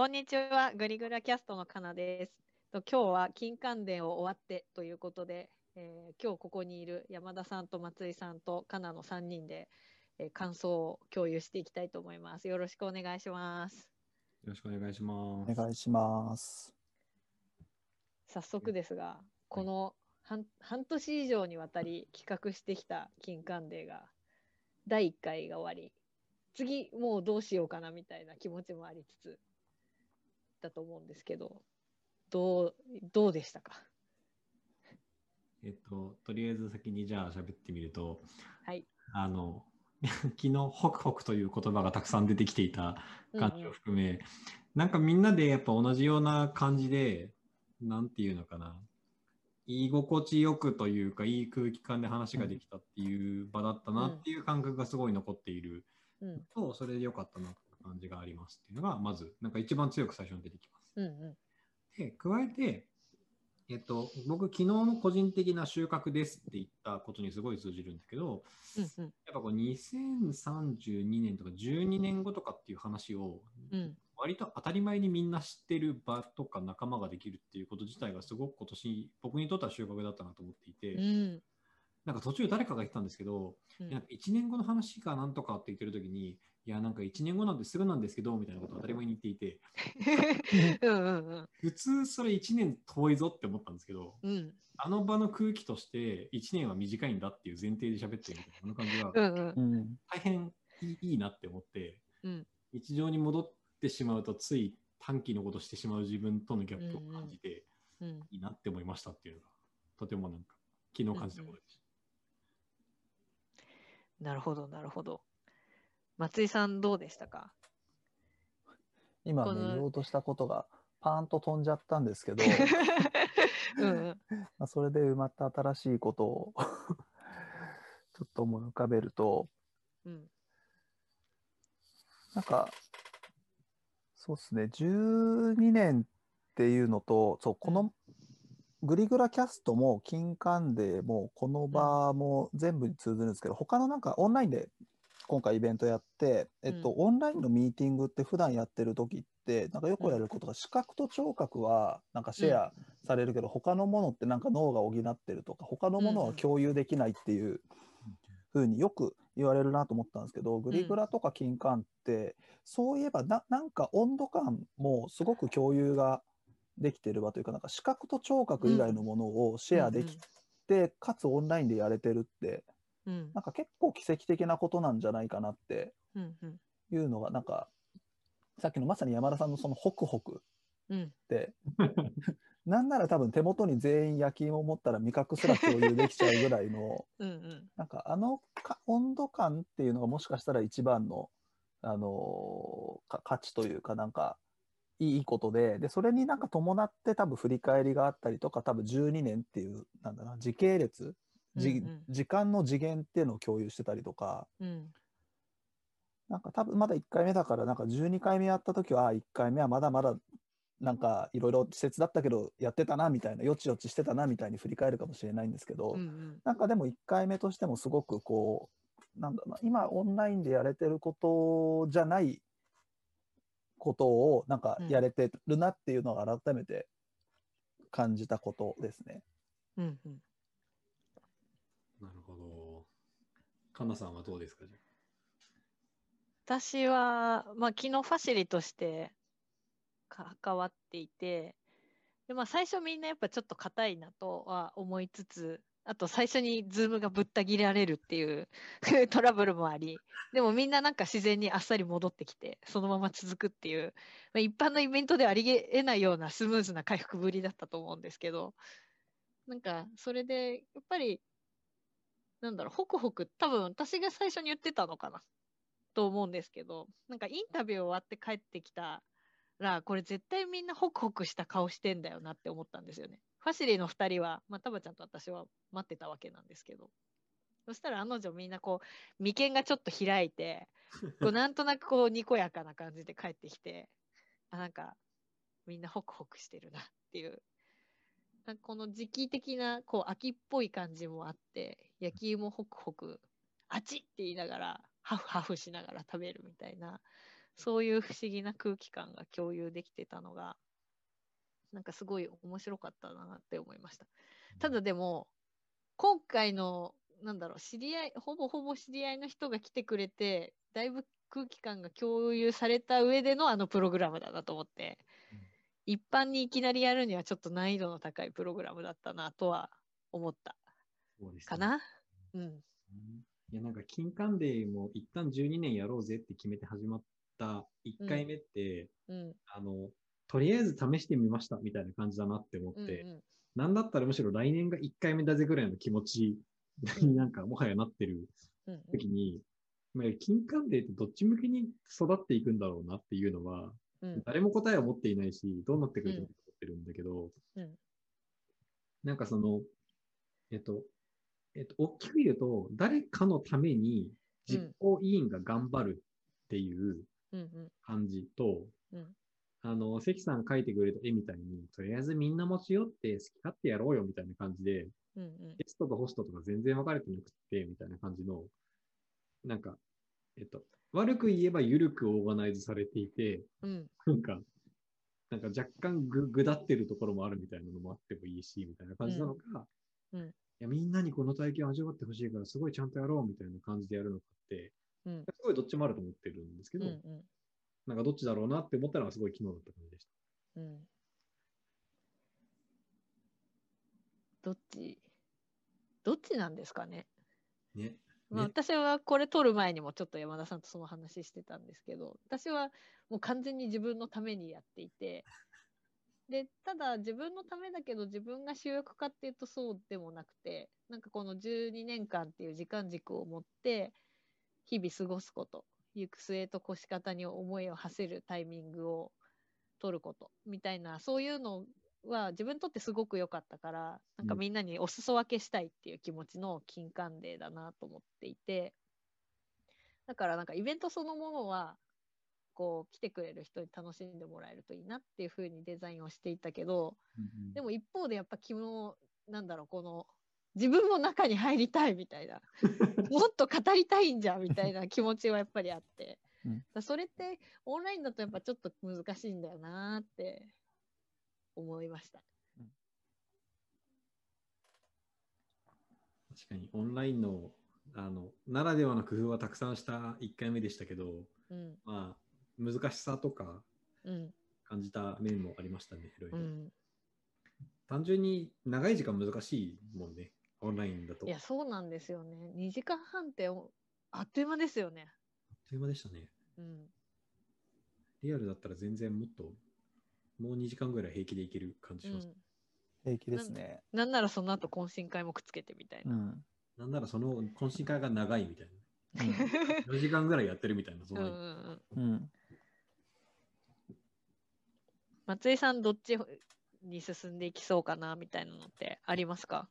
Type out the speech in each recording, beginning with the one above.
こんにちは、グリグラキャストのかなです。と今日は金関連を終わってということで、えー今日ここにいる山田さんと松井さんとかなの3人で、えー感想を共有していきたいと思います。よろしくお願いします。よろしくお願いします。お願いします。早速ですが、この半半年以上にわたり企画してきた金関連が第1回が終わり、次もうどうしようかなみたいな気持ちもありつつだと思うんですけど、どうどうでしたか？えっと、とりあえず先にじゃあ喋ってみると、はい。あの、昨日、ホクホクという言葉がたくさん出てきていた感じを含め、なんかみんなでやっぱ同じような感じで、なんていうのかな、居心地よくというか、いい空気感で話ができたっていう場だったなっていう感覚がすごい残っている。うん。と、それで良かったなと感じがありますっていうのが、まず、なんか一番強く最初に出てきます。うんうで、加えて、えっと、僕、昨日の個人的な収穫ですって言ったことにすごい通じるんだけど、んうん。やっぱこう2032年とか12年後とかっていう話を、うん。割と当たり前にみんな知ってる場とか仲間ができるっていうこと自体がすごく今年、僕にとっては収穫だったなと思っていて、うんなんか途中誰かが言ってたんですけど、うん。なんか1年後の話がなんとかって言ってる時に、いや、なんか1年後なんてすぐなんですけど、みたいなことを当たり前に言っていて、うんうんうん。普通それ1年遠いぞって思ったんですけど、うん。あの場の空気として1年は短いんだっていう前提で喋ってるみたいな、この感じはうんうん。うん。大変いいなって思って、うん。日常に戻ってしまうとつい短期のことしてしまう自分とのギャップを感じて、うんいいなって思いましたっていうのが、とてもなんか昨日感じたことでした。なるほどなるほど。松井さんどうでしたか？今ね、言おうとしたことがパーンと飛んじゃったんですけど、うんうん。まあそれで埋まった新しいことを ちょっと思い浮かべると、うん。なんか、そうですね、12年っていうのと、そう、このグリグラキャストも金環でもこの場も全部に通ずるんですけど、他のなんかオンラインで今回イベントやって、えっと、うオンラインのミーティングって普段やってる時って、なんかよくやることが視覚と聴覚はなんかシェアされるけど、他のものってなんか脳が補ってるとか、他のものは共有できないっていうふうによく言われるなと思ったんですけど、グリグラとか金管って、そういえばななんか温度感もすごく共有ができてる場というか、なんか視覚と聴覚以外のものをシェアできて、かつオンラインでやれてるって、うん。なんか結構奇跡的なことなんじゃないかなってうんうん。いうのが、なんか、さっきのまさに山田さんのそのホクホクうん。って、なんなら多分手元に全員焼き芋を持ったら味覚すら共有できちゃうぐらいの、うんうん。なんかあのか温度感っていうのがもしかしたら一番の、あのーか価値というかなんかいいことででそれになんか伴って多分振り返りがあったりとか多分12年っていうなんだな時系列、じうんうん。時間の次元っていうのを共有してたりとかうん。なんか多分まだ1回目だからなんか12回目やった時はあ1回目はまだまだなんかいろいろ稚拙だったけどやってたなみたいなよちよちしてたなみたいに振り返るかもしれないんですけど、うんうん。なんかでも1回目としてもすごくこう、なんだ今オンラインでやれてることじゃないことをなんかやれてるなっていうのを改めて感じたことですね。うんうんなるほど。かなさんはどうですか？じゃ私は、まあ、昨日ファシリとして関わっていてで、まあ、最初みんなやっぱちょっと硬いなとは思いつつあと最初にズームがぶった切られるっていう トラブルもありでもみんななんか自然にあっさり戻ってきてそのまま続くっていう、まあ、一般のイベントではありえないようなスムーズな回復ぶりだったと思うんですけどなんかそれでやっぱりなんだろうホクホク多分私が最初に言ってたのかなと思うんですけど、なんかインタビュー終わって帰ってきたら、これ絶対みんなホクホクした顔してんだよなって思ったんですよね。ファシリの2人は、まあ、タバちゃんと私は待ってたわけなんですけど、そしたらあの女みんなこう、眉間がちょっと開いて、こう なんとなくこう、にこやかな感じで帰ってきて、あ、なんか、みんなホクホクしてるなっていう。なんかこの時期的な、こう、秋っぽい感じもあって、焼き芋ホクホク、あちって言いながら、ハフハフしながら食べるみたいな、そういう不思議な空気感が共有できてたのが、なんかすごい面白かったなって思いました。ただでも、今回の、なんだろう、知り合い、ほぼほぼ知り合いの人が来てくれて、だいぶ空気感が共有された上でのあのプログラムだなと思って、うん一般にいきなりやるにはちょっと難易度の高いプログラムだったなとは思ったそうですねかな？うん。うんいやなんか金管デーも一旦12年やろうぜって決めて始まった1回目って、うん。あの、とりあえず試してみましたみたいな感じだなって思っうんて、うん。なんだったらむしろ来年が1回目だぜぐらいの気持ちになんかもはやなってるうんうん。時に、まあ、金管デーってどっち向きに育っていくんだろうなっていうのは、うん。誰も答えを持っていないし、どうなってくると思ってるんだけど、うん。なんかその、えっと、えっと、大きく言うと、誰かのために実行委員が頑張るっていううんうん。感じと、うんあの、関さん描いてくれた絵みたいに、とりあえずみんな持ち寄って好き勝手やろうよみたいな感じで、うんうん。ゲストとホストとか全然分かれてなくて、みたいな感じの、なんか、えっと、悪く言えば緩くオーガナイズされていて、うん。なんか、なんか若干ぐ、ぐだってるところもあるみたいなのもあってもいいし、みたいな感じなのか、うん。うん。いやみんなにこの体験を味わってほしいから、すごいちゃんとやろうみたいな感じでやるのかって、うん。すごいどっちもあると思ってるんですけど、うんうんなんかどっちだろうなって思ったのはすごい昨日だった感じでした。うんどっち？どっちなんですかね？ね。まあ、ね私はこれ撮る前にもちょっと山田さんとその話してたんですけど私はもう完全に自分のためにやっていてでただ自分のためだけど自分が主役かっていうとそうでもなくてなんかこの12年間っていう時間軸を持って日々過ごすこと行く末と越し方に思いを馳せるタイミングを取ることみたいなそういうのは自分にとってすごく良かったからなんかうん。みんなにお裾分けしたいっていう気持ちの金管デーだなと思っていてだからなんかイベントそのものはこう来てくれる人に楽しんでもらえるといいなっていうふうにデザインをしていたけどでも、も一方でやっぱ昨日なんだろうこの自分も中に入りたいみたいな。もっと語りたいんじゃんみたいな気持ちはやっぱりあって、うん。それってオンラインだとやっぱちょっと難しいんだよなって思いました。確かにオンラインのあのならではの工夫はたくさんした1回目でしたけど、うん。まあ、難しさとかうん。感じた面もありましたね、いろいうろ。ん、単純に長い時間難しいもんね、オンラインだと。いやそうなんですよね2時間半っておあっという間ですよね。あっという間でしたね。うんリアルだったら全然もっと、もう2時間ぐらい平気でいける感じします。うん、平気ですね。なんならその後懇親会もくっつけてみたいな。うん。なんならその懇親会が長いみたいうんな。4時間ぐらいやってるみたいな、そうんのうんうん、うん。松井さんどっちに進んでいきそうかなみたいなのってありますか、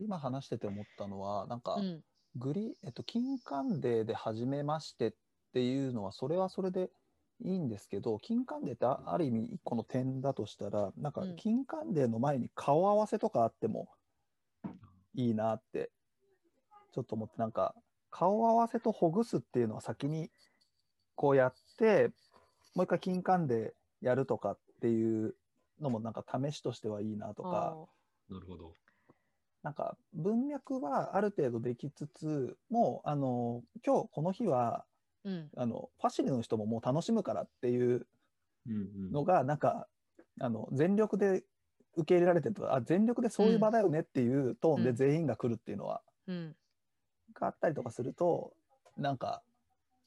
今話してて思ったのは、なんか、うん。グリ、えっと、金管デーで初めましてっていうのは、それはそれでいいんですけど、金管デーってある意味一個の点だとしたら、なんかうん金管デーの前に顔合わせとかあってもいいなって、ちょっと思って、なんか顔合わせとほぐすっていうのは先にこうやって、もう一回金管デーやるとかっていうのもなんか試しとしてはいいなとか、あなるほど。なんか文脈はある程度できつつ、もうあの今日この日はーうん。あのファシリの人ももう楽しむからっていううんうん。のがなんかあの全力で受け入れられてるとかあ全力でそういう場だよねっていうトーンでうん。全員が来るっていうのは、うん。があったりとかするとなんか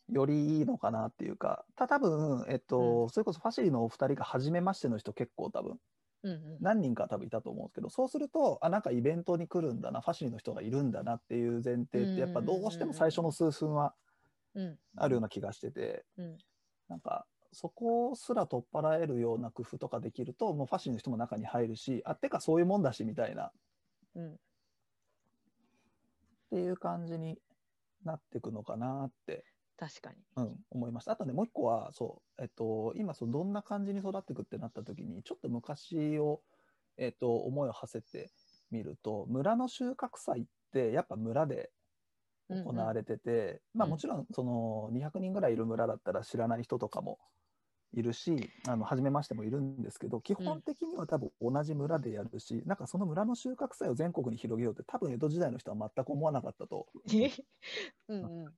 よりいいのかなっていうかた多分、えっとそれこそファシリのお二人が初めましての人結構多分。うんうん何人か多分いたと思うんですけどそうするとあなんかイベントに来るんだなファシリの人がいるんだなっていう前提ってやっぱどうしても最初の数分はうん。あるような気がしててうん。なんかそこすら取っ払えるような工夫とかできるともうファシリの人も中に入るしあってかそういうもんだしみたいな。っうん。ていう感じになっていくのかなって、確かに。うん、思いましたあとねもう一個はそう、えっと、今そうどんな感じに育っていくってなった時にちょっと昔を、えっと、思いを馳せてみると村の収穫祭ってやっぱ村で行われてて、まあうんもちろんその200人ぐらいいる村だったら知らない人とかもいるし、あの初めましてもいるんですけど、基本的には多分同じ村でやるし、なんかその村の収穫祭を全国に広げようって多分江戸時代の人は全く思わなかったとえ うんうん。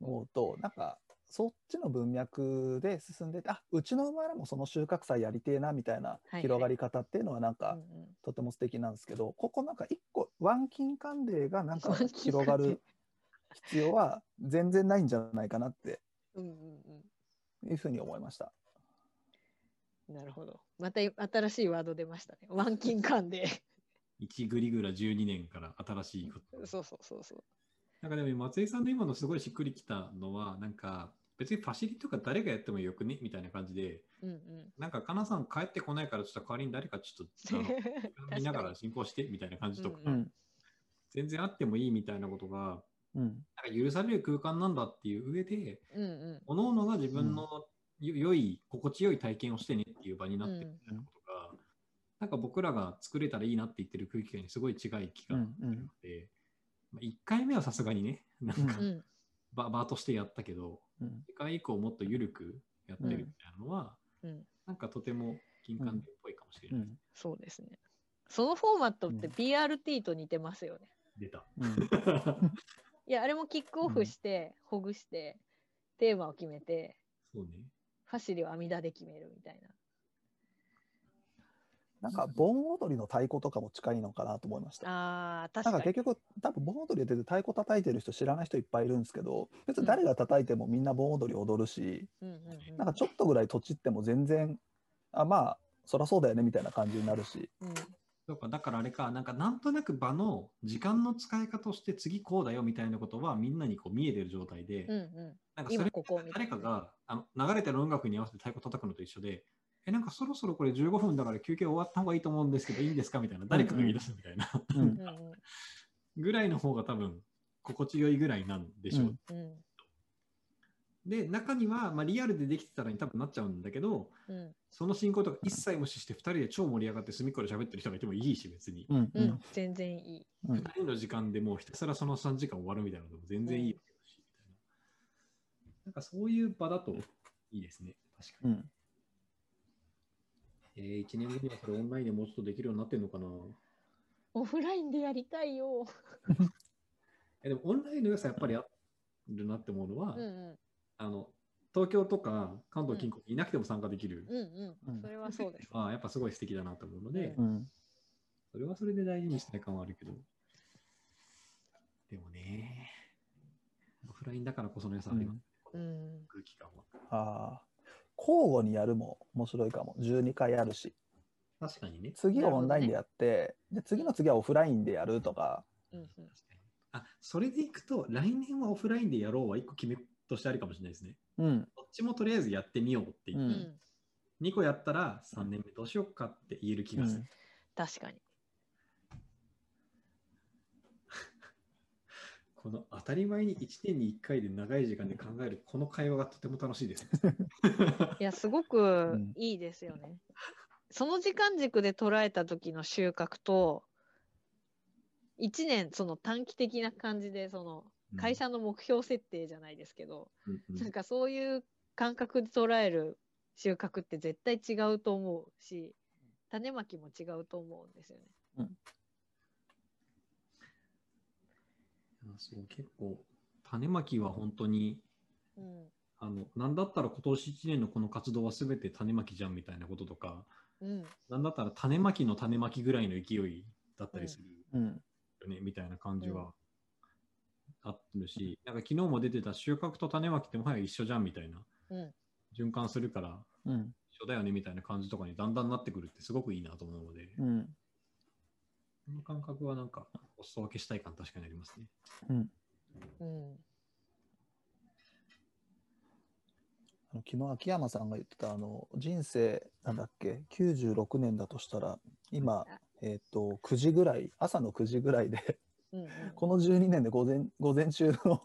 思うと、なんかそっちの文脈で進んでて、あうちの村もその収穫祭やりてえなみたいなはい広がり方っていうのはなんか、うんうんとても素敵なんですけど、ここなんか一個、ワンキンカンデーがなんか広がる必要は全然ないんじゃないかなってうんうんいうふうに思いました。うん。なるほど。また新しいワード出ましたね。ワンキンカンで。1グリグラ12年から新しいこと。そうそうそうそう。なんかでも松井さんの今のすごいしっくりきたのは、なんか別にファシリとか誰がやってもよくね？みたいな感じで、うんうん。なんかかなさん帰ってこないからちょっと代わりに誰かちょっと見ながら進行してみたいな感じとか、うんうん。全然あってもいいみたいなことが、うん。なんか許される空間なんだっていう上で、うんうん。各々が自分のよ良い、心地よい体験をしてねっていう場になってるみたいなことが、なんか僕らが作れたらいいなって言ってる空気感にすごい近い気がするので、まあ1回目はさすがにね、なんかうん場場としてやったけど、うん。次回以降もっと緩くやってるみたいなのは、うん。なんかとても金管っぽいかもしれない。うん。そうですね。そのフォーマットってうん PRT と似てますよね。出た。うん。いや、あれもキックオフして、ほぐして、テーマを決めて、そうね。ファシリを阿弥陀で決めるみたいな。なんか盆踊りの太鼓とかも近いのかなと思いました。ああ、なん確かに。か結局、多分盆踊りやってて太鼓叩いてる人知らない人いっぱいいるんですけど、別に誰が叩いてもみんな盆踊り踊るし、うんうんうんなんかちょっとぐらい土地っても全然、あ、まあ、そりゃそうだよねみたいな感じになるし。うんそうか、だからあれか、なんかなんとなく場の時間の使い方として次こうだよみたいなことはみんなにこう見えてる状態で、うんうんなんかそれ今ここ誰かがあの流れてる音楽に合わせて太鼓叩くのと一緒で、え、なんかそろそろこれ15分だから休憩終わった方がいいと思うんですけど、いいんですか？みたいな、誰かが言い出すみたいな、ぐらいの方が多分心地よいぐらいなんでしょう。うんうんで、中には、まあ、リアルでできてたらに多分なっちゃうんだけど、うんその進行とか一切無視して2人で超盛り上がって隅っこで喋ってる人がいてもいいし、別に。全然いい。うん2人の時間でもうひたすらその3時間終わるみたいなのでも全然いいわけだし、みたいな。なんかそういう場だといいですね。確かに。うんえー、1年後にはそれオンラインでもうちょっとできるようになってるのかな？オフラインでやりたいよ。えでもオンラインの良さやっぱりあるなって思うのは、うんうんあの東京とか関東近郊にいなくても参加できるうんううんん。それはそうです。あやっぱすごい素敵だなと思うので、ううんそれはそれで大事にしたい感はあるけど、でもね、オフラインだからこその良さあります、ねうん。空気感は。ああ交互にやるも面白いかも12回あるし確かにね。次はオンラインでやって、で次の次はオフラインでやるとかうんうん確かにあそれでいくと、来年はオフラインでやろうは一個決めとしてあるかもしれないですね。うんどっちもとりあえずやってみようって言って、ううんん。2個やったら3年目どうしようかって言える気がする。確かに。この当たり前に1年に1回で長い時間で考えるこの会話がとても楽しいです。いや、すごくいいですよね。その時間軸で捉えた時の収穫と、1年、その短期的な感じで、その会社の目標設定じゃないですけど、うんうんなんかそういう感覚で捉える収穫って絶対違うと思うし、種まきも違うと思うんですよね。あそう結構種まきは本当にうん。あのなんだったら今年1年のこの活動は全て種まきじゃんみたいなこととかうん。なんだったら種まきの種まきぐらいの勢いだったりするうんよね、みたいな感じはあるし、なんか昨日も出てた収穫と種まきってもはや一緒じゃんみたいなうん。循環するからうん一緒だよねみたいな感じとかにだんだんなってくるってすごくいいなと思うので、うんこの感覚はなんかお裾分けしたい感確かにありますね。うんうん。あの昨日秋山さんが言ってたあの人生なんだっけ？96年だとしたら今、えっと9時ぐらい朝の9時ぐらいでうんうん。この12年で午前午前中の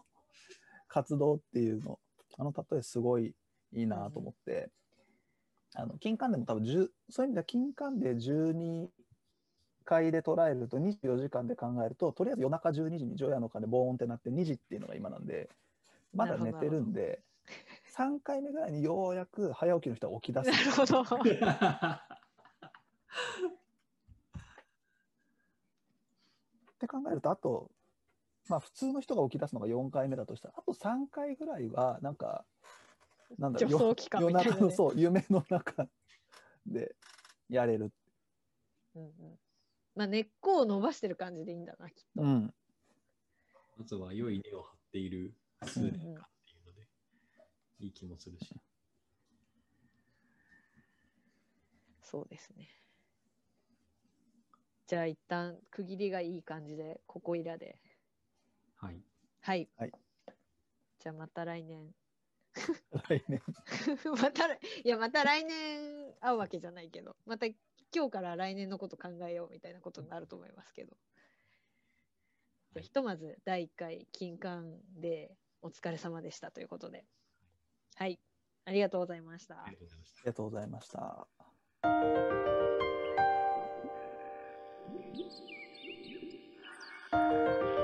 活動っていうのあの例えすごいいいなと思って、あの金管でも多分10そういう意味では金管で12回で捉えると24時間で考えるととりあえず夜中12時に除夜の鐘ボーンってなって2時っていうのが今なんでまだ寝てるんで3回目ぐらいにようやく早起きの人は起き出すなるほど。って考えるとあとまあ普通の人が起き出すのが4回目だとしたらあと3回ぐらいはなんかなんだろう夜中のそう夢の中でやれる。うんうんまあ根っこを伸ばしてる感じでいいんだな、きっと。うんまずは良い根を張っている数年間っていうので、いい気もするし。そうですね。じゃあ一旦区切りがいい感じで、ここいらで。はい。はい。はいじゃあまた来年。来年 また来、いや、また来年会うわけじゃないけど、また今日から来年のこと考えようみたいなことになると思いますけど、はい、ひとまず第1回金環でお疲れ様でしたということで。はい。ありがとうございましたありがとうございました。ありがとうございました。